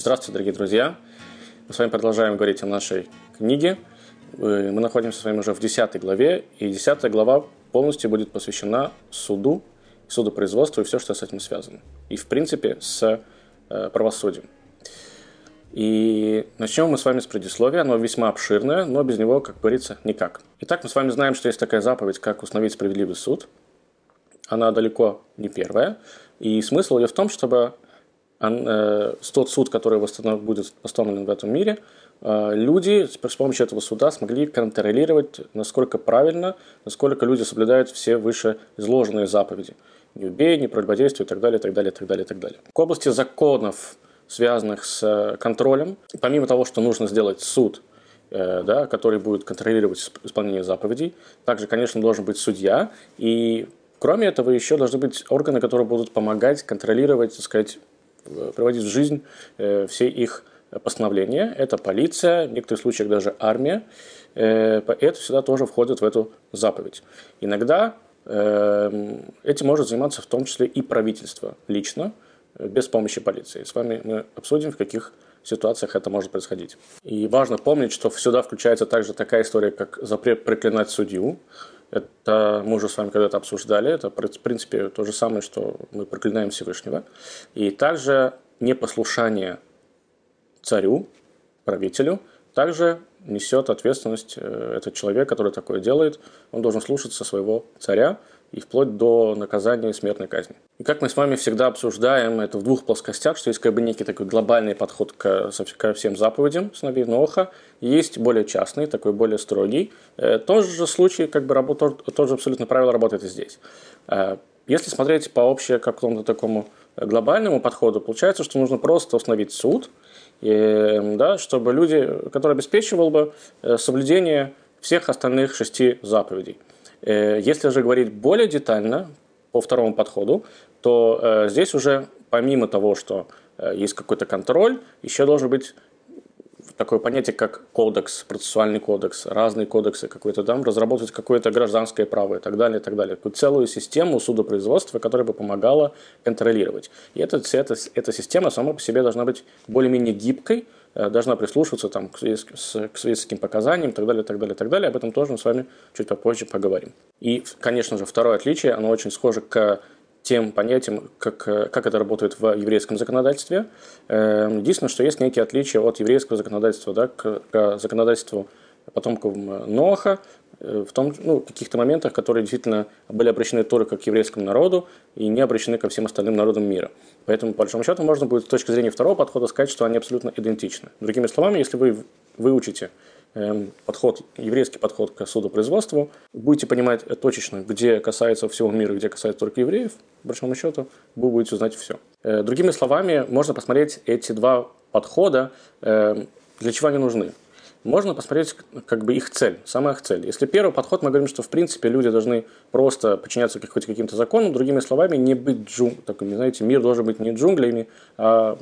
Здравствуйте, дорогие друзья! Мы с вами продолжаем говорить о нашей книге. Э, мы находимся с вами уже в 10 главе, и 10 глава полностью будет посвящена суду, судопроизводству и все, что с этим связано. И, в принципе, с э, правосудием. И начнем мы с вами с предисловия. Оно весьма обширное, но без него, как говорится, никак. Итак, мы с вами знаем, что есть такая заповедь, как установить справедливый суд. Она далеко не первая. И смысл ее в том, чтобы тот суд, который будет восстановлен в этом мире, э, люди с помощью этого суда смогли контролировать, насколько правильно, насколько люди соблюдают все выше изложенные заповеди. Не убей, не прелюбодействуй и так далее, и так далее, и так далее, и так далее. К области законов связанных с э, контролем. Помимо того, что нужно сделать суд, э, да, который будет контролировать исполнение заповедей, также, конечно, должен быть судья. И кроме этого еще должны быть органы, которые будут помогать контролировать, так сказать, э, приводить в жизнь все их постановления. Это полиция, в некоторых случаях даже армия. Это всегда тоже входит в эту заповедь. Иногда этим может заниматься в том числе и правительство лично, без помощи полиции. С вами мы обсудим, в каких ситуациях это может происходить. И важно помнить, что сюда включается также такая история, как запрет проклинать судью. Это мы уже с вами когда-то обсуждали. Это, в принципе, то же самое, что мы проклинаем Всевышнего. И также непослушание царю, правителю, также несет ответственность э, этот человек, который такое делает. Он должен слушаться своего царя, и вплоть до наказания смертной казни. И как мы с вами всегда обсуждаем это в двух плоскостях, что есть как бы некий такой глобальный подход к, ко всем заповедям сыновей Ноха, есть более частный, такой более строгий. Э, тот же случай, как бы работа, тоже абсолютно правило работает и здесь. Э, если смотреть по общему какому-то такому глобальному подходу, получается, что нужно просто установить суд, и, да, чтобы люди, который обеспечивал бы э, соблюдение всех остальных шести заповедей – если же говорить более детально по второму подходу, то э, здесь уже помимо того, что э, есть какой-то контроль, еще должен быть такое понятие, как кодекс, процессуальный кодекс, разные кодексы какой-то там, разработать какое-то гражданское право и так далее, и так далее. Такую целую систему судопроизводства, которая бы помогала контролировать. И эта, эта, эта система сама по себе должна быть более-менее гибкой, Э, должна прислушиваться там, к, к свидетельским показаниям и так далее, так далее, так далее. Об этом тоже мы с вами чуть попозже поговорим. И, конечно же, второе отличие, оно очень схоже к тем понятиям, как, как это работает в еврейском законодательстве. Эм, единственное, что есть некие отличия от еврейского законодательства да, к, к законодательству потомков Э, в том, ну, каких-то моментах, которые действительно были обращены только к еврейскому народу и не обращены ко всем остальным народам мира. Поэтому, по большому счету, можно будет с точки зрения второго подхода сказать, что они абсолютно идентичны. Другими словами, если вы выучите эм, подход, еврейский подход к судопроизводству, будете понимать точечно, где касается всего мира, где касается только евреев, по большому счету, вы будете узнать все. Э, другими словами, можно посмотреть эти два подхода, эм, для чего они нужны можно посмотреть как бы их цель, самая их цель. Если первый подход, мы говорим, что в принципе люди должны просто подчиняться хоть каким-то законам, другими словами, не быть джун, так, знаете, мир должен быть не джунглями, а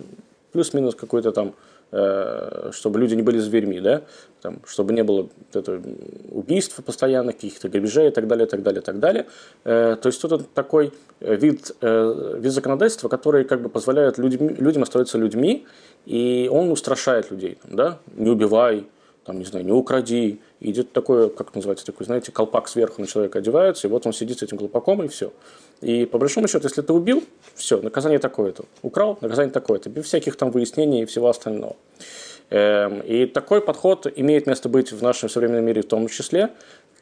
плюс-минус какой-то там, э, чтобы люди не были зверьми, да, там, чтобы не было это, убийств постоянных, каких-то грабежей и так далее, и так далее, и так далее. Э, то есть это такой вид, э, вид законодательства, который как бы позволяет людям, людям оставаться людьми, и он устрашает людей, да, не убивай, там, не знаю, не укради. идет такое, как называется, такой, знаете, колпак сверху на человека одевается, и вот он сидит с этим колпаком, и все. И по большому счету, если ты убил, все, наказание такое-то. Украл, наказание такое-то, без всяких там выяснений и всего остального. Эм, и такой подход имеет место быть в нашем современном мире в том числе,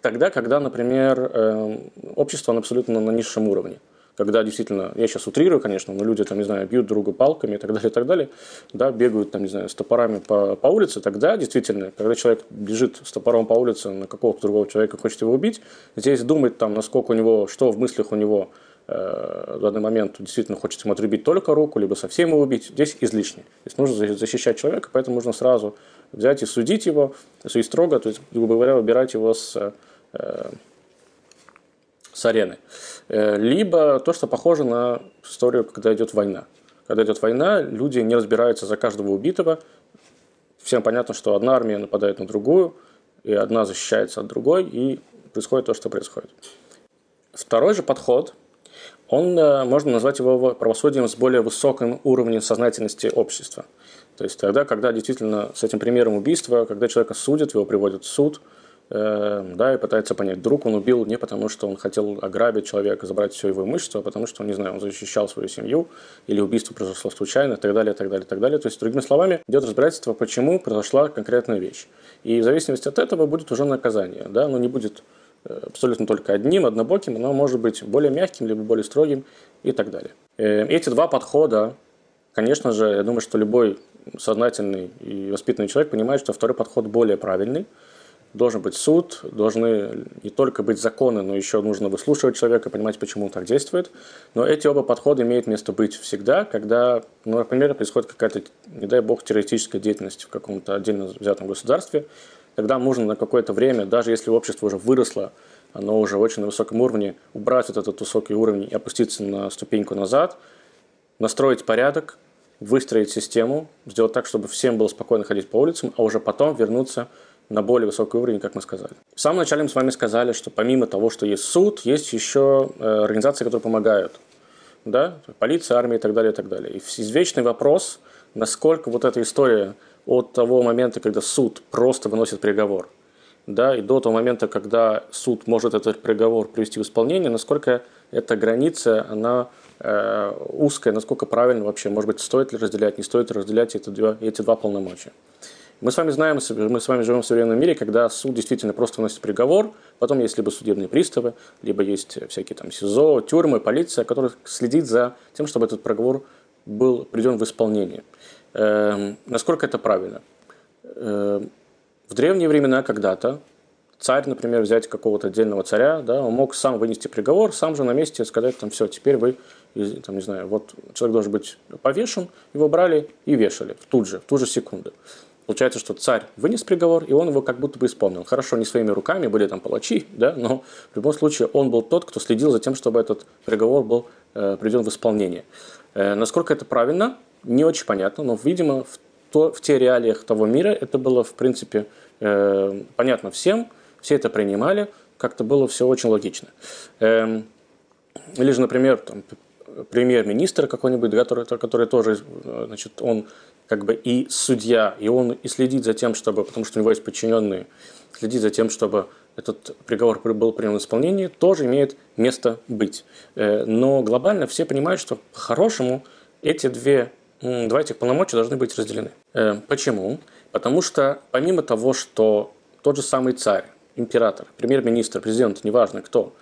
тогда, когда, например, эм, общество абсолютно на низшем уровне когда действительно, я сейчас утрирую, конечно, но люди там, не знаю, бьют друга палками и так далее, и так далее, да, бегают там, не знаю, с топорами по, по улице, тогда действительно, когда человек бежит с топором по улице на какого-то другого человека, хочет его убить, здесь думать там, насколько у него, что в мыслях у него э, в данный момент действительно хочет ему отрубить только руку, либо совсем его убить, здесь излишне. Здесь нужно защищать человека, поэтому нужно сразу взять и судить его, судить строго, то есть, грубо говоря, выбирать его с э, с арены. Э, либо то, что похоже на историю, когда идет война. Когда идет война, люди не разбираются за каждого убитого. Всем понятно, что одна армия нападает на другую, и одна защищается от другой, и происходит то, что происходит. Второй же подход, он, э, можно назвать его правосудием с более высоким уровнем сознательности общества. То есть тогда, когда действительно с этим примером убийства, когда человека судят, его приводят в суд, да, и пытается понять, друг он убил не потому, что он хотел ограбить человека, забрать все его имущество, а потому что, не знаю, он защищал свою семью, или убийство произошло случайно, и так далее, и так далее, и так далее. То есть, другими словами, идет разбирательство, почему произошла конкретная вещь. И в зависимости от этого будет уже наказание, да, оно не будет э, абсолютно только одним, однобоким, оно может быть более мягким, либо более строгим и так далее. Э, эти два подхода, конечно же, я думаю, что любой сознательный и воспитанный человек понимает, что второй подход более правильный. Должен быть суд, должны не только быть законы, но еще нужно выслушивать человека, понимать, почему он так действует. Но эти оба подхода имеют место быть всегда, когда, ну, например, происходит какая-то, не дай бог, террористическая деятельность в каком-то отдельно взятом государстве. Тогда нужно на какое-то время, даже если общество уже выросло, оно уже очень на высоком уровне, убрать вот этот высокий уровень и опуститься на ступеньку назад, настроить порядок, выстроить систему, сделать так, чтобы всем было спокойно ходить по улицам, а уже потом вернуться на более высокий уровень, как мы сказали. В самом начале мы с вами сказали, что помимо того, что есть суд, есть еще э, организации, которые помогают. Да? Полиция, армия и так далее, и так далее. И извечный вопрос, насколько вот эта история от того момента, когда суд просто выносит приговор, да, и до того момента, когда суд может этот приговор привести в исполнение, насколько эта граница, она э, узкая, насколько правильно вообще, может быть, стоит ли разделять, не стоит ли разделять эти два, эти два полномочия. Мы с вами знаем, мы с вами живем в современном мире, когда суд действительно просто вносит приговор, потом есть либо судебные приставы, либо есть всякие там СИЗО, тюрьмы, полиция, которая следит за тем, чтобы этот приговор был приведен в исполнение. Эм, насколько это правильно? Эм, в древние времена когда-то царь, например, взять какого-то отдельного царя, да, он мог сам вынести приговор, сам же на месте сказать, там, все, теперь вы, там, не знаю, вот человек должен быть повешен, его брали и вешали тут же, в ту же секунду. Получается, что царь вынес приговор, и он его как будто бы исполнил. Хорошо, не своими руками, были там палачи, да, но в любом случае он был тот, кто следил за тем, чтобы этот приговор был э, приведен в исполнение. Э, насколько это правильно, не очень понятно, но, видимо, в, то, в те реалиях того мира это было, в принципе, э, понятно всем, все это принимали, как-то было все очень логично. Эм, или же, например, премьер-министр какой-нибудь, который, который тоже, значит, он как бы и судья, и он и следит за тем, чтобы, потому что у него есть подчиненные, следит за тем, чтобы этот приговор был принят в исполнение, тоже имеет место быть. Э, но глобально все понимают, что по-хорошему эти две, два этих полномочия должны быть разделены. Э, почему? Потому что помимо того, что тот же самый царь император, премьер-министр, президент, неважно кто,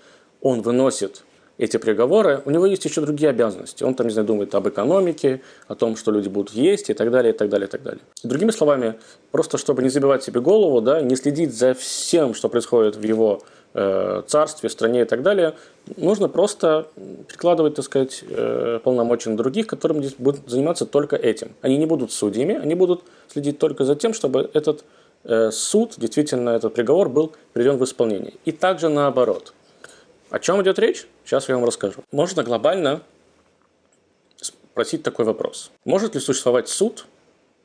он выносит эти приговоры, у него есть еще другие обязанности. Он там, не знаю, думает об экономике, о том, что люди будут есть и так далее, и так далее, и так далее. Другими словами, просто чтобы не забивать себе голову, да, не следить за всем, что происходит в его э, царстве, стране и так далее, нужно просто прикладывать, так сказать, э, полномочия на других, которым здесь будут заниматься только этим. Они не будут судьями, они будут следить только за тем, чтобы этот Э, суд, действительно, этот приговор был приведен в исполнение. И также наоборот. О чем идет речь? Сейчас я вам расскажу. Можно глобально спросить такой вопрос. Может ли существовать суд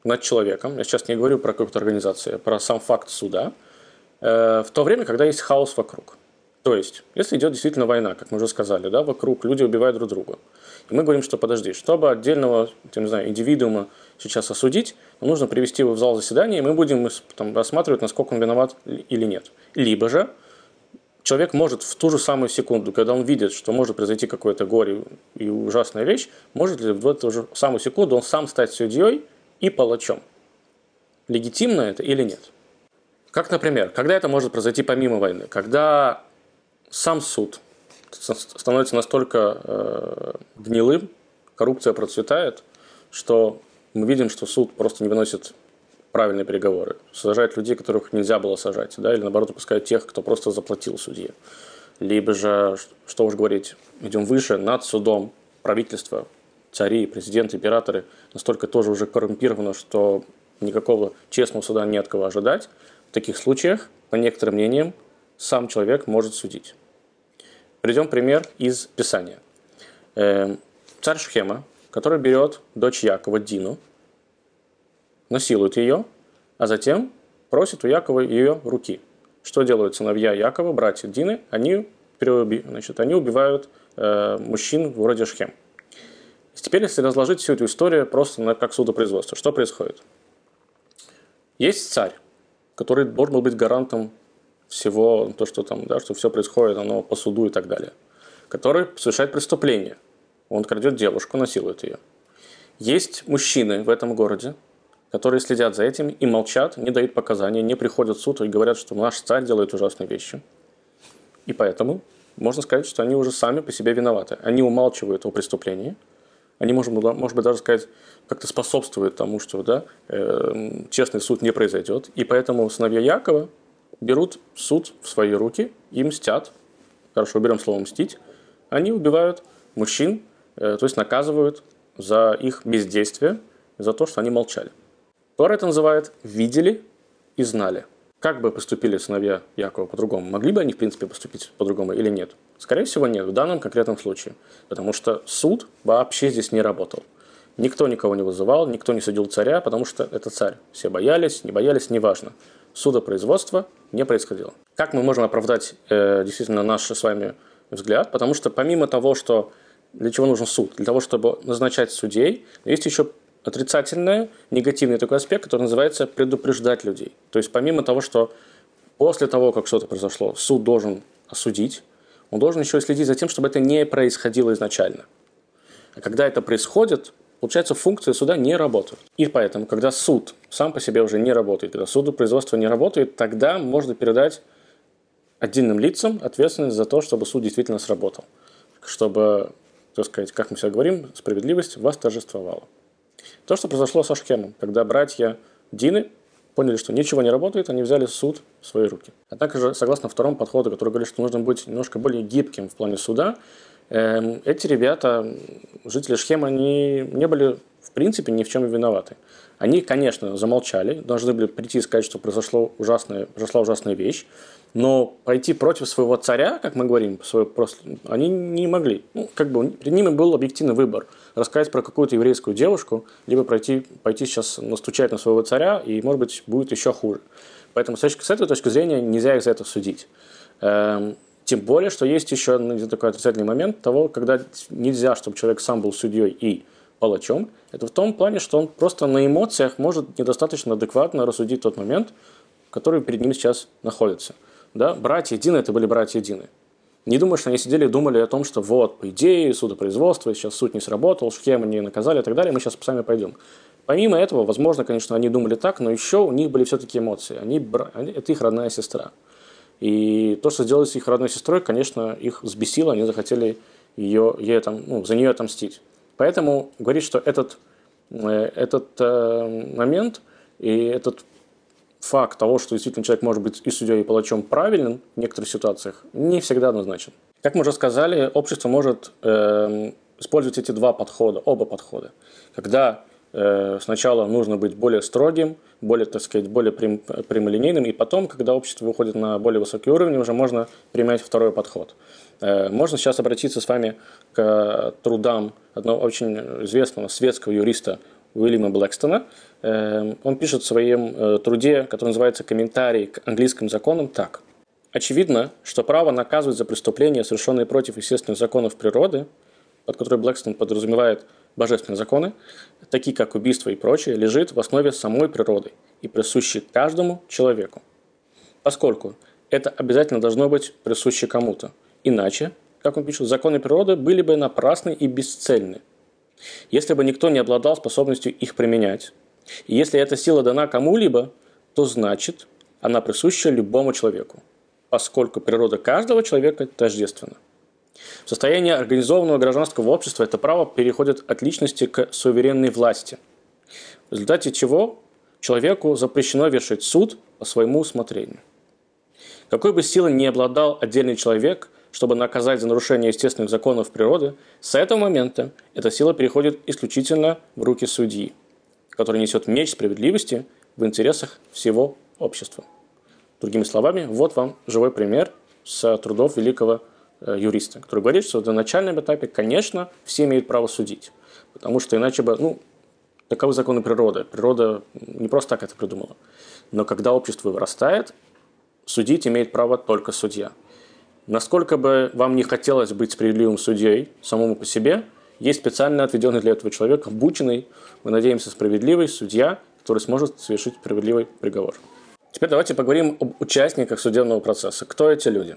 над человеком, я сейчас не говорю про какую-то организацию, а про сам факт суда, э, в то время, когда есть хаос вокруг. То есть, если идет действительно война, как мы уже сказали, да, вокруг люди убивают друг друга. И мы говорим, что подожди, чтобы отдельного, я не знаю, индивидуума сейчас осудить, нужно привести его в зал заседания, и мы будем там, рассматривать, насколько он виноват или нет. Либо же человек может в ту же самую секунду, когда он видит, что может произойти какое-то горе и ужасная вещь, может ли в эту же самую секунду он сам стать судьей и палачом. Легитимно это или нет? Как, например, когда это может произойти помимо войны? Когда сам суд становится настолько э, гнилым, коррупция процветает, что мы видим, что суд просто не выносит правильные переговоры, сажает людей, которых нельзя было сажать, да, или наоборот выпускает тех, кто просто заплатил судье. Либо же, что уж говорить, идем выше, над судом правительство, цари, президенты, императоры настолько тоже уже коррумпировано, что никакого честного суда не от кого ожидать. В таких случаях, по некоторым мнениям, сам человек может судить. Приведем пример из Писания. Эм, царь Шхема, который берет дочь Якова, Дину, насилует ее, а затем просит у Якова ее руки. Что делают сыновья Якова, братья Дины? Они, переуби... значит, они убивают э, мужчин вроде Шхем. Теперь, если разложить всю эту историю просто на как судопроизводство, что происходит? Есть царь, который должен был быть гарантом всего, то, что там, да, что все происходит, оно по суду и так далее, который совершает преступление. Он крадет девушку, насилует ее. Есть мужчины в этом городе, которые следят за этим и молчат, не дают показания, не приходят в суд и говорят, что наш царь делает ужасные вещи. И поэтому можно сказать, что они уже сами по себе виноваты. Они умалчивают о преступлении. Они, может, может быть, даже сказать, как-то способствуют тому, что да, э, честный суд не произойдет. И поэтому сыновья Якова берут суд в свои руки и мстят. Хорошо, берем слово «мстить». Они убивают мужчин, э, то есть наказывают за их бездействие, за то, что они молчали. Тора это называет «видели и знали». Как бы поступили сыновья Якова по-другому? Могли бы они, в принципе, поступить по-другому или нет? Скорее всего, нет, в данном конкретном случае. Потому что суд вообще здесь не работал. Никто никого не вызывал, никто не судил царя, потому что это царь. Все боялись, не боялись, неважно. Судопроизводство не происходило. Как мы можем оправдать э, действительно наш с вами взгляд? Потому что помимо того, что для чего нужен суд? Для того, чтобы назначать судей, есть еще отрицательный, негативный такой аспект, который называется предупреждать людей. То есть помимо того, что после того, как что-то произошло, суд должен осудить, он должен еще и следить за тем, чтобы это не происходило изначально. А когда это происходит, получается, функции суда не работают. И поэтому, когда суд сам по себе уже не работает, когда суду производства не работает, тогда можно передать отдельным лицам ответственность за то, чтобы суд действительно сработал. Чтобы, так сказать, как мы всегда говорим, справедливость восторжествовала. То, что произошло со Шхемом, когда братья Дины поняли, что ничего не работает, они взяли суд в свои руки. Однако же, согласно второму подходу, который говорит, что нужно быть немножко более гибким в плане суда, эм, эти ребята, жители Шхема, они не были в принципе ни в чем виноваты. Они, конечно, замолчали, должны были прийти и сказать, что произошло ужасная, произошла ужасная вещь, но пойти против своего царя, как мы говорим, свой, просто, они не могли. Ну, как бы перед ними был объективный выбор – рассказать про какую-то еврейскую девушку, либо пройти, пойти сейчас настучать на своего царя, и, может быть, будет еще хуже. Поэтому с, с этой точки зрения нельзя их за это судить. Эм, тем более, что есть еще один такой отрицательный момент того, когда нельзя, чтобы человек сам был судьей и палачом. Это в том плане, что он просто на эмоциях может недостаточно адекватно рассудить тот момент, который перед ним сейчас находится. Да? Братья Дины – это были братья Дины. Не думаю, что они сидели и думали о том, что вот, по идее, судопроизводство, сейчас суд не сработал, схемы не наказали и так далее, мы сейчас сами пойдем. Помимо этого, возможно, конечно, они думали так, но еще у них были все-таки эмоции. Они, это их родная сестра. И то, что сделали с их родной сестрой, конечно, их взбесило, они захотели ее, ей там, ну, за нее отомстить. Поэтому говорить, что этот, э, этот э, момент и этот факт того, что действительно человек может быть и судьей, и палачом правилен в некоторых ситуациях, не всегда однозначен. Как мы уже сказали, общество может э, использовать эти два подхода, оба подхода. Когда э, сначала нужно быть более строгим, более, так сказать, более прям, прямолинейным, и потом, когда общество выходит на более высокий уровень, уже можно применять второй подход. Э, можно сейчас обратиться с вами к трудам одного очень известного светского юриста Уильяма Блэкстона. Эм, он пишет в своем э, труде, который называется «Комментарий к английским законам» так. Очевидно, что право наказывать за преступления, совершенные против естественных законов природы, под которые Блэкстон подразумевает божественные законы, такие как убийство и прочее, лежит в основе самой природы и присущи каждому человеку. Поскольку это обязательно должно быть присуще кому-то. Иначе, как он пишет, законы природы были бы напрасны и бесцельны. Если бы никто не обладал способностью их применять, и если эта сила дана кому-либо, то значит, она присуща любому человеку, поскольку природа каждого человека тождественна. В состоянии организованного гражданского общества это право переходит от личности к суверенной власти, в результате чего человеку запрещено вершить суд по своему усмотрению. Какой бы силой ни обладал отдельный человек – чтобы наказать за нарушение естественных законов природы, с этого момента эта сила переходит исключительно в руки судьи, который несет меч справедливости в интересах всего общества. Другими словами, вот вам живой пример с трудов великого э, юриста, который говорит, что на начальном этапе, конечно, все имеют право судить, потому что иначе бы, ну, таковы законы природы. Природа не просто так это придумала. Но когда общество вырастает, судить имеет право только судья – Насколько бы вам не хотелось быть справедливым судьей самому по себе, есть специально отведенный для этого человек, обученный, мы надеемся, справедливый судья, который сможет совершить справедливый приговор. Теперь давайте поговорим об участниках судебного процесса. Кто эти люди?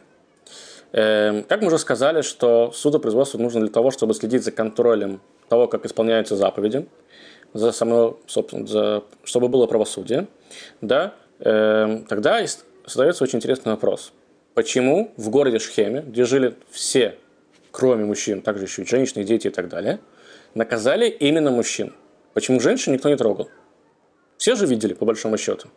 Эм, как мы уже сказали, что судопроизводство нужно для того, чтобы следить за контролем того, как исполняются заповеди, за само, собственно, за, чтобы было правосудие, да, э, тогда задается очень интересный вопрос. Почему в городе Шхеме, где жили все, кроме мужчин, также еще и женщины, дети и так далее, наказали именно мужчин? Почему женщин никто не трогал? Все же видели, по большому счету.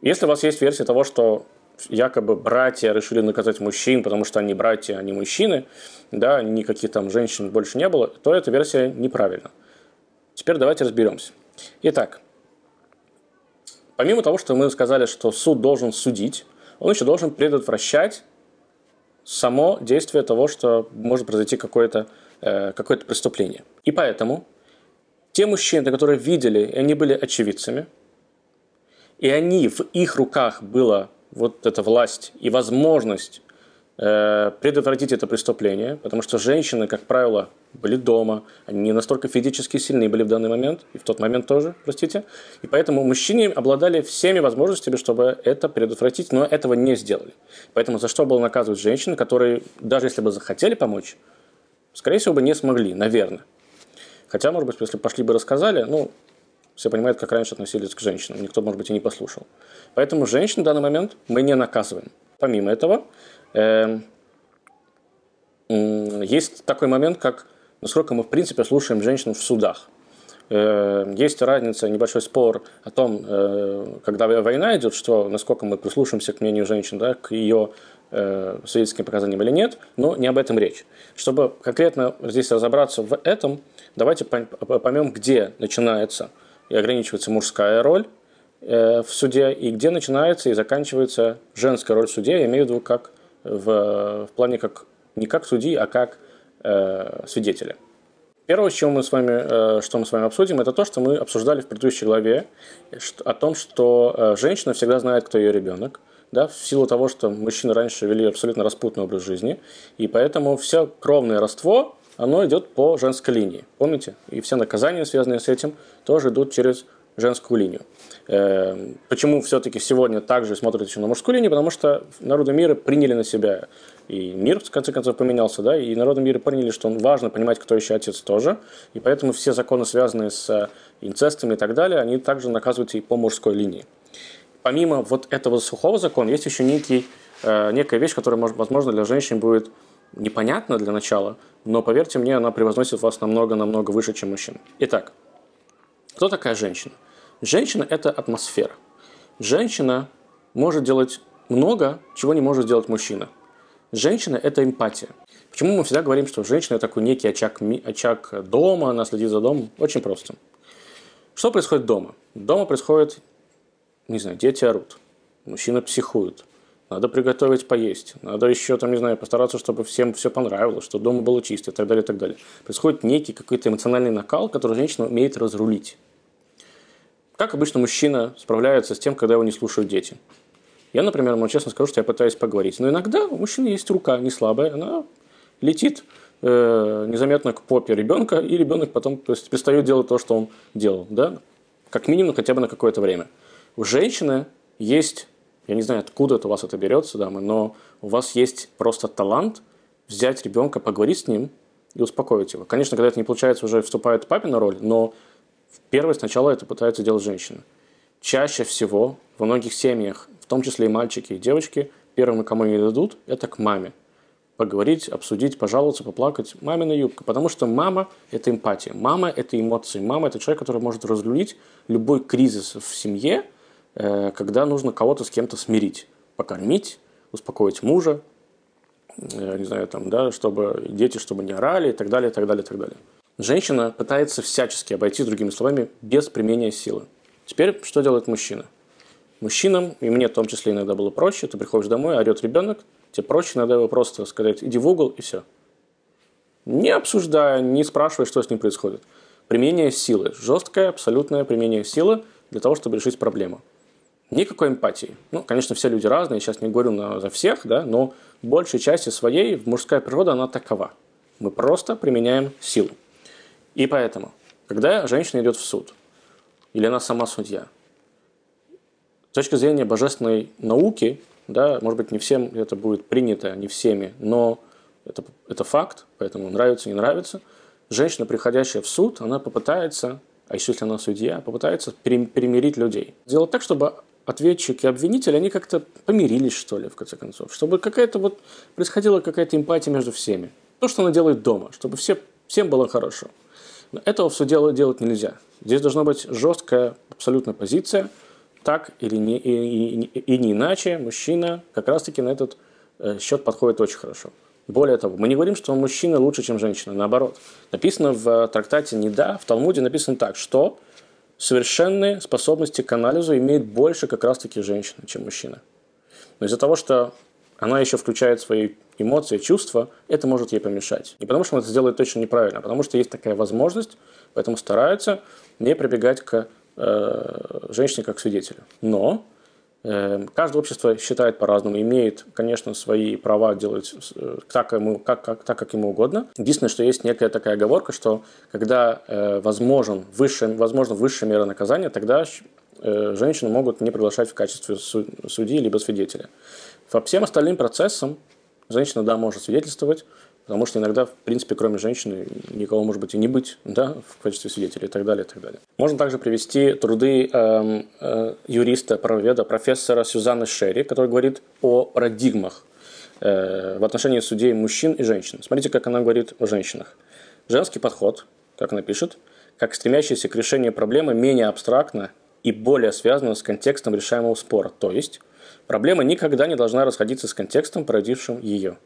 Если у вас есть версия того, что якобы братья решили наказать мужчин, потому что они братья, а не мужчины, да, никаких там женщин больше не было, то эта версия неправильна. Теперь давайте разберемся. Итак, помимо того, что мы сказали, что суд должен судить, он еще должен предотвращать само действие того, что может произойти какое-то э, какое преступление. И поэтому те мужчины, которые видели, и они были очевидцами, и они, в их руках была вот эта власть и возможность предотвратить это преступление, потому что женщины, как правило, были дома, они не настолько физически сильны были в данный момент, и в тот момент тоже, простите, и поэтому мужчины обладали всеми возможностями, чтобы это предотвратить, но этого не сделали. Поэтому за что было наказывать женщины, которые, даже если бы захотели помочь, скорее всего, бы не смогли, наверное. Хотя, может быть, если пошли бы рассказали, ну, все понимают, как раньше относились к женщинам, никто, может быть, и не послушал. Поэтому женщин в данный момент мы не наказываем. Помимо этого, есть такой момент, как насколько мы, в принципе, слушаем женщин в судах. Эм, есть разница, небольшой спор о том, э, когда война идет, что насколько мы прислушиваемся к мнению женщин, да, к ее э, свидетельским показаниям или нет, но не об этом речь. Чтобы конкретно здесь разобраться в этом, давайте поймем, где начинается и ограничивается мужская роль э, в суде, и где начинается и заканчивается женская роль в суде, я имею в виду как в, в плане как не как судьи, а как э, свидетеля. Первое, что мы, с вами, э, что мы с вами обсудим, это то, что мы обсуждали в предыдущей главе, о том, что э, женщина всегда знает, кто ее ребенок, да, в силу того, что мужчины раньше вели абсолютно распутный образ жизни, и поэтому все кровное родство, оно идет по женской линии, помните? И все наказания, связанные с этим, тоже идут через женскую линию. Эм, почему все-таки сегодня также смотрят еще на мужскую линию? Потому что народы мира приняли на себя, и мир, в конце концов, поменялся, да, и народы мира поняли, что важно понимать, кто еще отец тоже, и поэтому все законы, связанные с инцестами и так далее, они также наказываются и по мужской линии. Помимо вот этого сухого закона, есть еще некий, э, некая вещь, которая, возможно, для женщин будет непонятна для начала, но, поверьте мне, она превозносит вас намного-намного выше, чем мужчин. Итак, кто такая женщина? Женщина – это атмосфера. Женщина может делать много, чего не может сделать мужчина. Женщина – это эмпатия. Почему мы всегда говорим, что женщина – это такой некий очаг, очаг дома, она следит за домом? Очень просто. Что происходит дома? Дома происходит, не знаю, дети орут, мужчина психует, надо приготовить поесть, надо еще, там, не знаю, постараться, чтобы всем все понравилось, чтобы дома было чисто и так далее, и так далее. Происходит некий какой-то эмоциональный накал, который женщина умеет разрулить. Как обычно мужчина справляется с тем, когда его не слушают дети? Я, например, ему честно скажу, что я пытаюсь поговорить. Но иногда у мужчины есть рука не слабая, она летит э, незаметно к попе ребенка, и ребенок потом то есть, перестает делать то, что он делал. Да? Как минимум хотя бы на какое-то время. У женщины есть, я не знаю, откуда это у вас это берется, дамы, но у вас есть просто талант взять ребенка, поговорить с ним и успокоить его. Конечно, когда это не получается, уже вступает папина роль, но Первое, сначала это пытается делать женщина. Чаще всего во многих семьях, в том числе и мальчики, и девочки, первым, кому они дадут, это к маме. Поговорить, обсудить, пожаловаться, поплакать. Мамина юбка. Потому что мама – это эмпатия. Мама – это эмоции. Мама – это человек, который может разрулить любой кризис в семье, э, когда нужно кого-то с кем-то смирить. Покормить, успокоить мужа, э, не знаю, там, да, чтобы дети, чтобы не орали и так далее, и так далее, и так далее. Женщина пытается всячески обойти, другими словами, без применения силы. Теперь что делает мужчина? Мужчинам, и мне в том числе иногда было проще, ты приходишь домой, орет ребенок, тебе проще иногда его просто сказать, иди в угол и все. Не обсуждая, не спрашивая, что с ним происходит. Применение силы. Жесткое, абсолютное применение силы для того, чтобы решить проблему. никакой эмпатии. Ну, конечно, все люди разные, сейчас не говорю на, за всех, да, но большей части своей мужская природа, она такова. Мы просто применяем силу. И поэтому, когда женщина идет в суд, или она сама судья, с точки зрения божественной науки, да, может быть, не всем это будет принято, не всеми, но это, это факт, поэтому нравится, не нравится. Женщина, приходящая в суд, она попытается, а еще если она судья, попытается примирить людей. Сделать так, чтобы ответчик и обвинитель, они как-то помирились, что ли, в конце концов. Чтобы какая-то вот происходила какая-то эмпатия между всеми. То, что она делает дома, чтобы все, всем было хорошо. Но этого в суде делать нельзя. Здесь должна быть жесткая абсолютно позиция, так или не, и, и, и не иначе мужчина как раз-таки на этот э, счет подходит очень хорошо. Более того, мы не говорим, что мужчина лучше, чем женщина. Наоборот. Написано в э, трактате «Неда», в Талмуде написано так, что совершенные способности к анализу имеет больше как раз-таки женщина, чем мужчина. Но из-за того, что она еще включает свои эмоции, чувства, это может ей помешать. Не потому, что она это сделает точно неправильно, а потому что есть такая возможность, поэтому стараются не прибегать к э, женщине как свидетелю. Но э, каждое общество считает по-разному, имеет, конечно, свои права делать э, так, ему, как, как, так, как ему угодно. Единственное, что есть некая такая оговорка, что когда э, возможен высшая, возможно высшая мера наказания, тогда э, женщины могут не приглашать в качестве судьи либо свидетеля. По всем остальным процессам женщина, да, может свидетельствовать, потому что иногда, в принципе, кроме женщины, никого может быть и не быть, да, в качестве свидетеля и так далее, и так далее. Можно также привести труды э, э, юриста, правоведа, профессора Сюзанны Шерри, который говорит о парадигмах э, в отношении судей мужчин и женщин. Смотрите, как она говорит о женщинах. Женский подход, как она пишет, как стремящийся к решению проблемы менее абстрактно и более связано с контекстом решаемого спора, то есть Проблема никогда не должна расходиться с контекстом, породившим ее.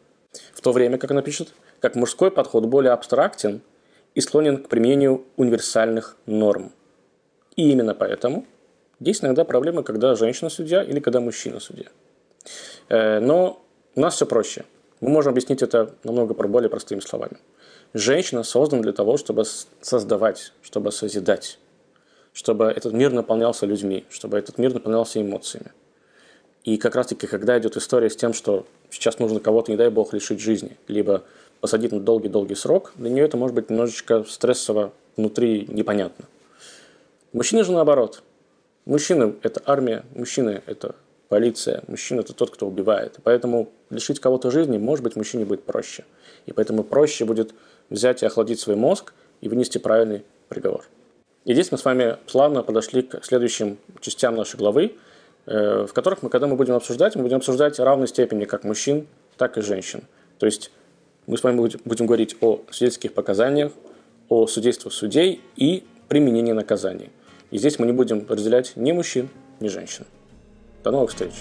В то время, как она пишет, как мужской подход более абстрактен и склонен к применению универсальных норм. И именно поэтому есть иногда проблемы, когда женщина судья или когда мужчина судья. Э, но у нас все проще. Мы можем объяснить это намного более простыми словами. Женщина создана для того, чтобы создавать, чтобы созидать, чтобы этот мир наполнялся людьми, чтобы этот мир наполнялся эмоциями. И как раз-таки, когда идет история с тем, что сейчас нужно кого-то, не дай бог, лишить жизни, либо посадить на долгий-долгий срок, для нее это может быть немножечко стрессово внутри непонятно. Мужчины же наоборот. Мужчины – это армия, мужчины – это полиция, мужчина – это тот, кто убивает. Поэтому лишить кого-то жизни, может быть, мужчине будет проще. И поэтому проще будет взять и охладить свой мозг и вынести правильный приговор. И здесь мы с вами плавно подошли к следующим частям нашей главы – в которых мы, когда мы будем обсуждать, мы будем обсуждать равной степени как мужчин, так и женщин. То есть мы с вами будем говорить о свидетельских показаниях, о судействе судей и применении наказаний. И здесь мы не будем разделять ни мужчин, ни женщин. До новых встреч!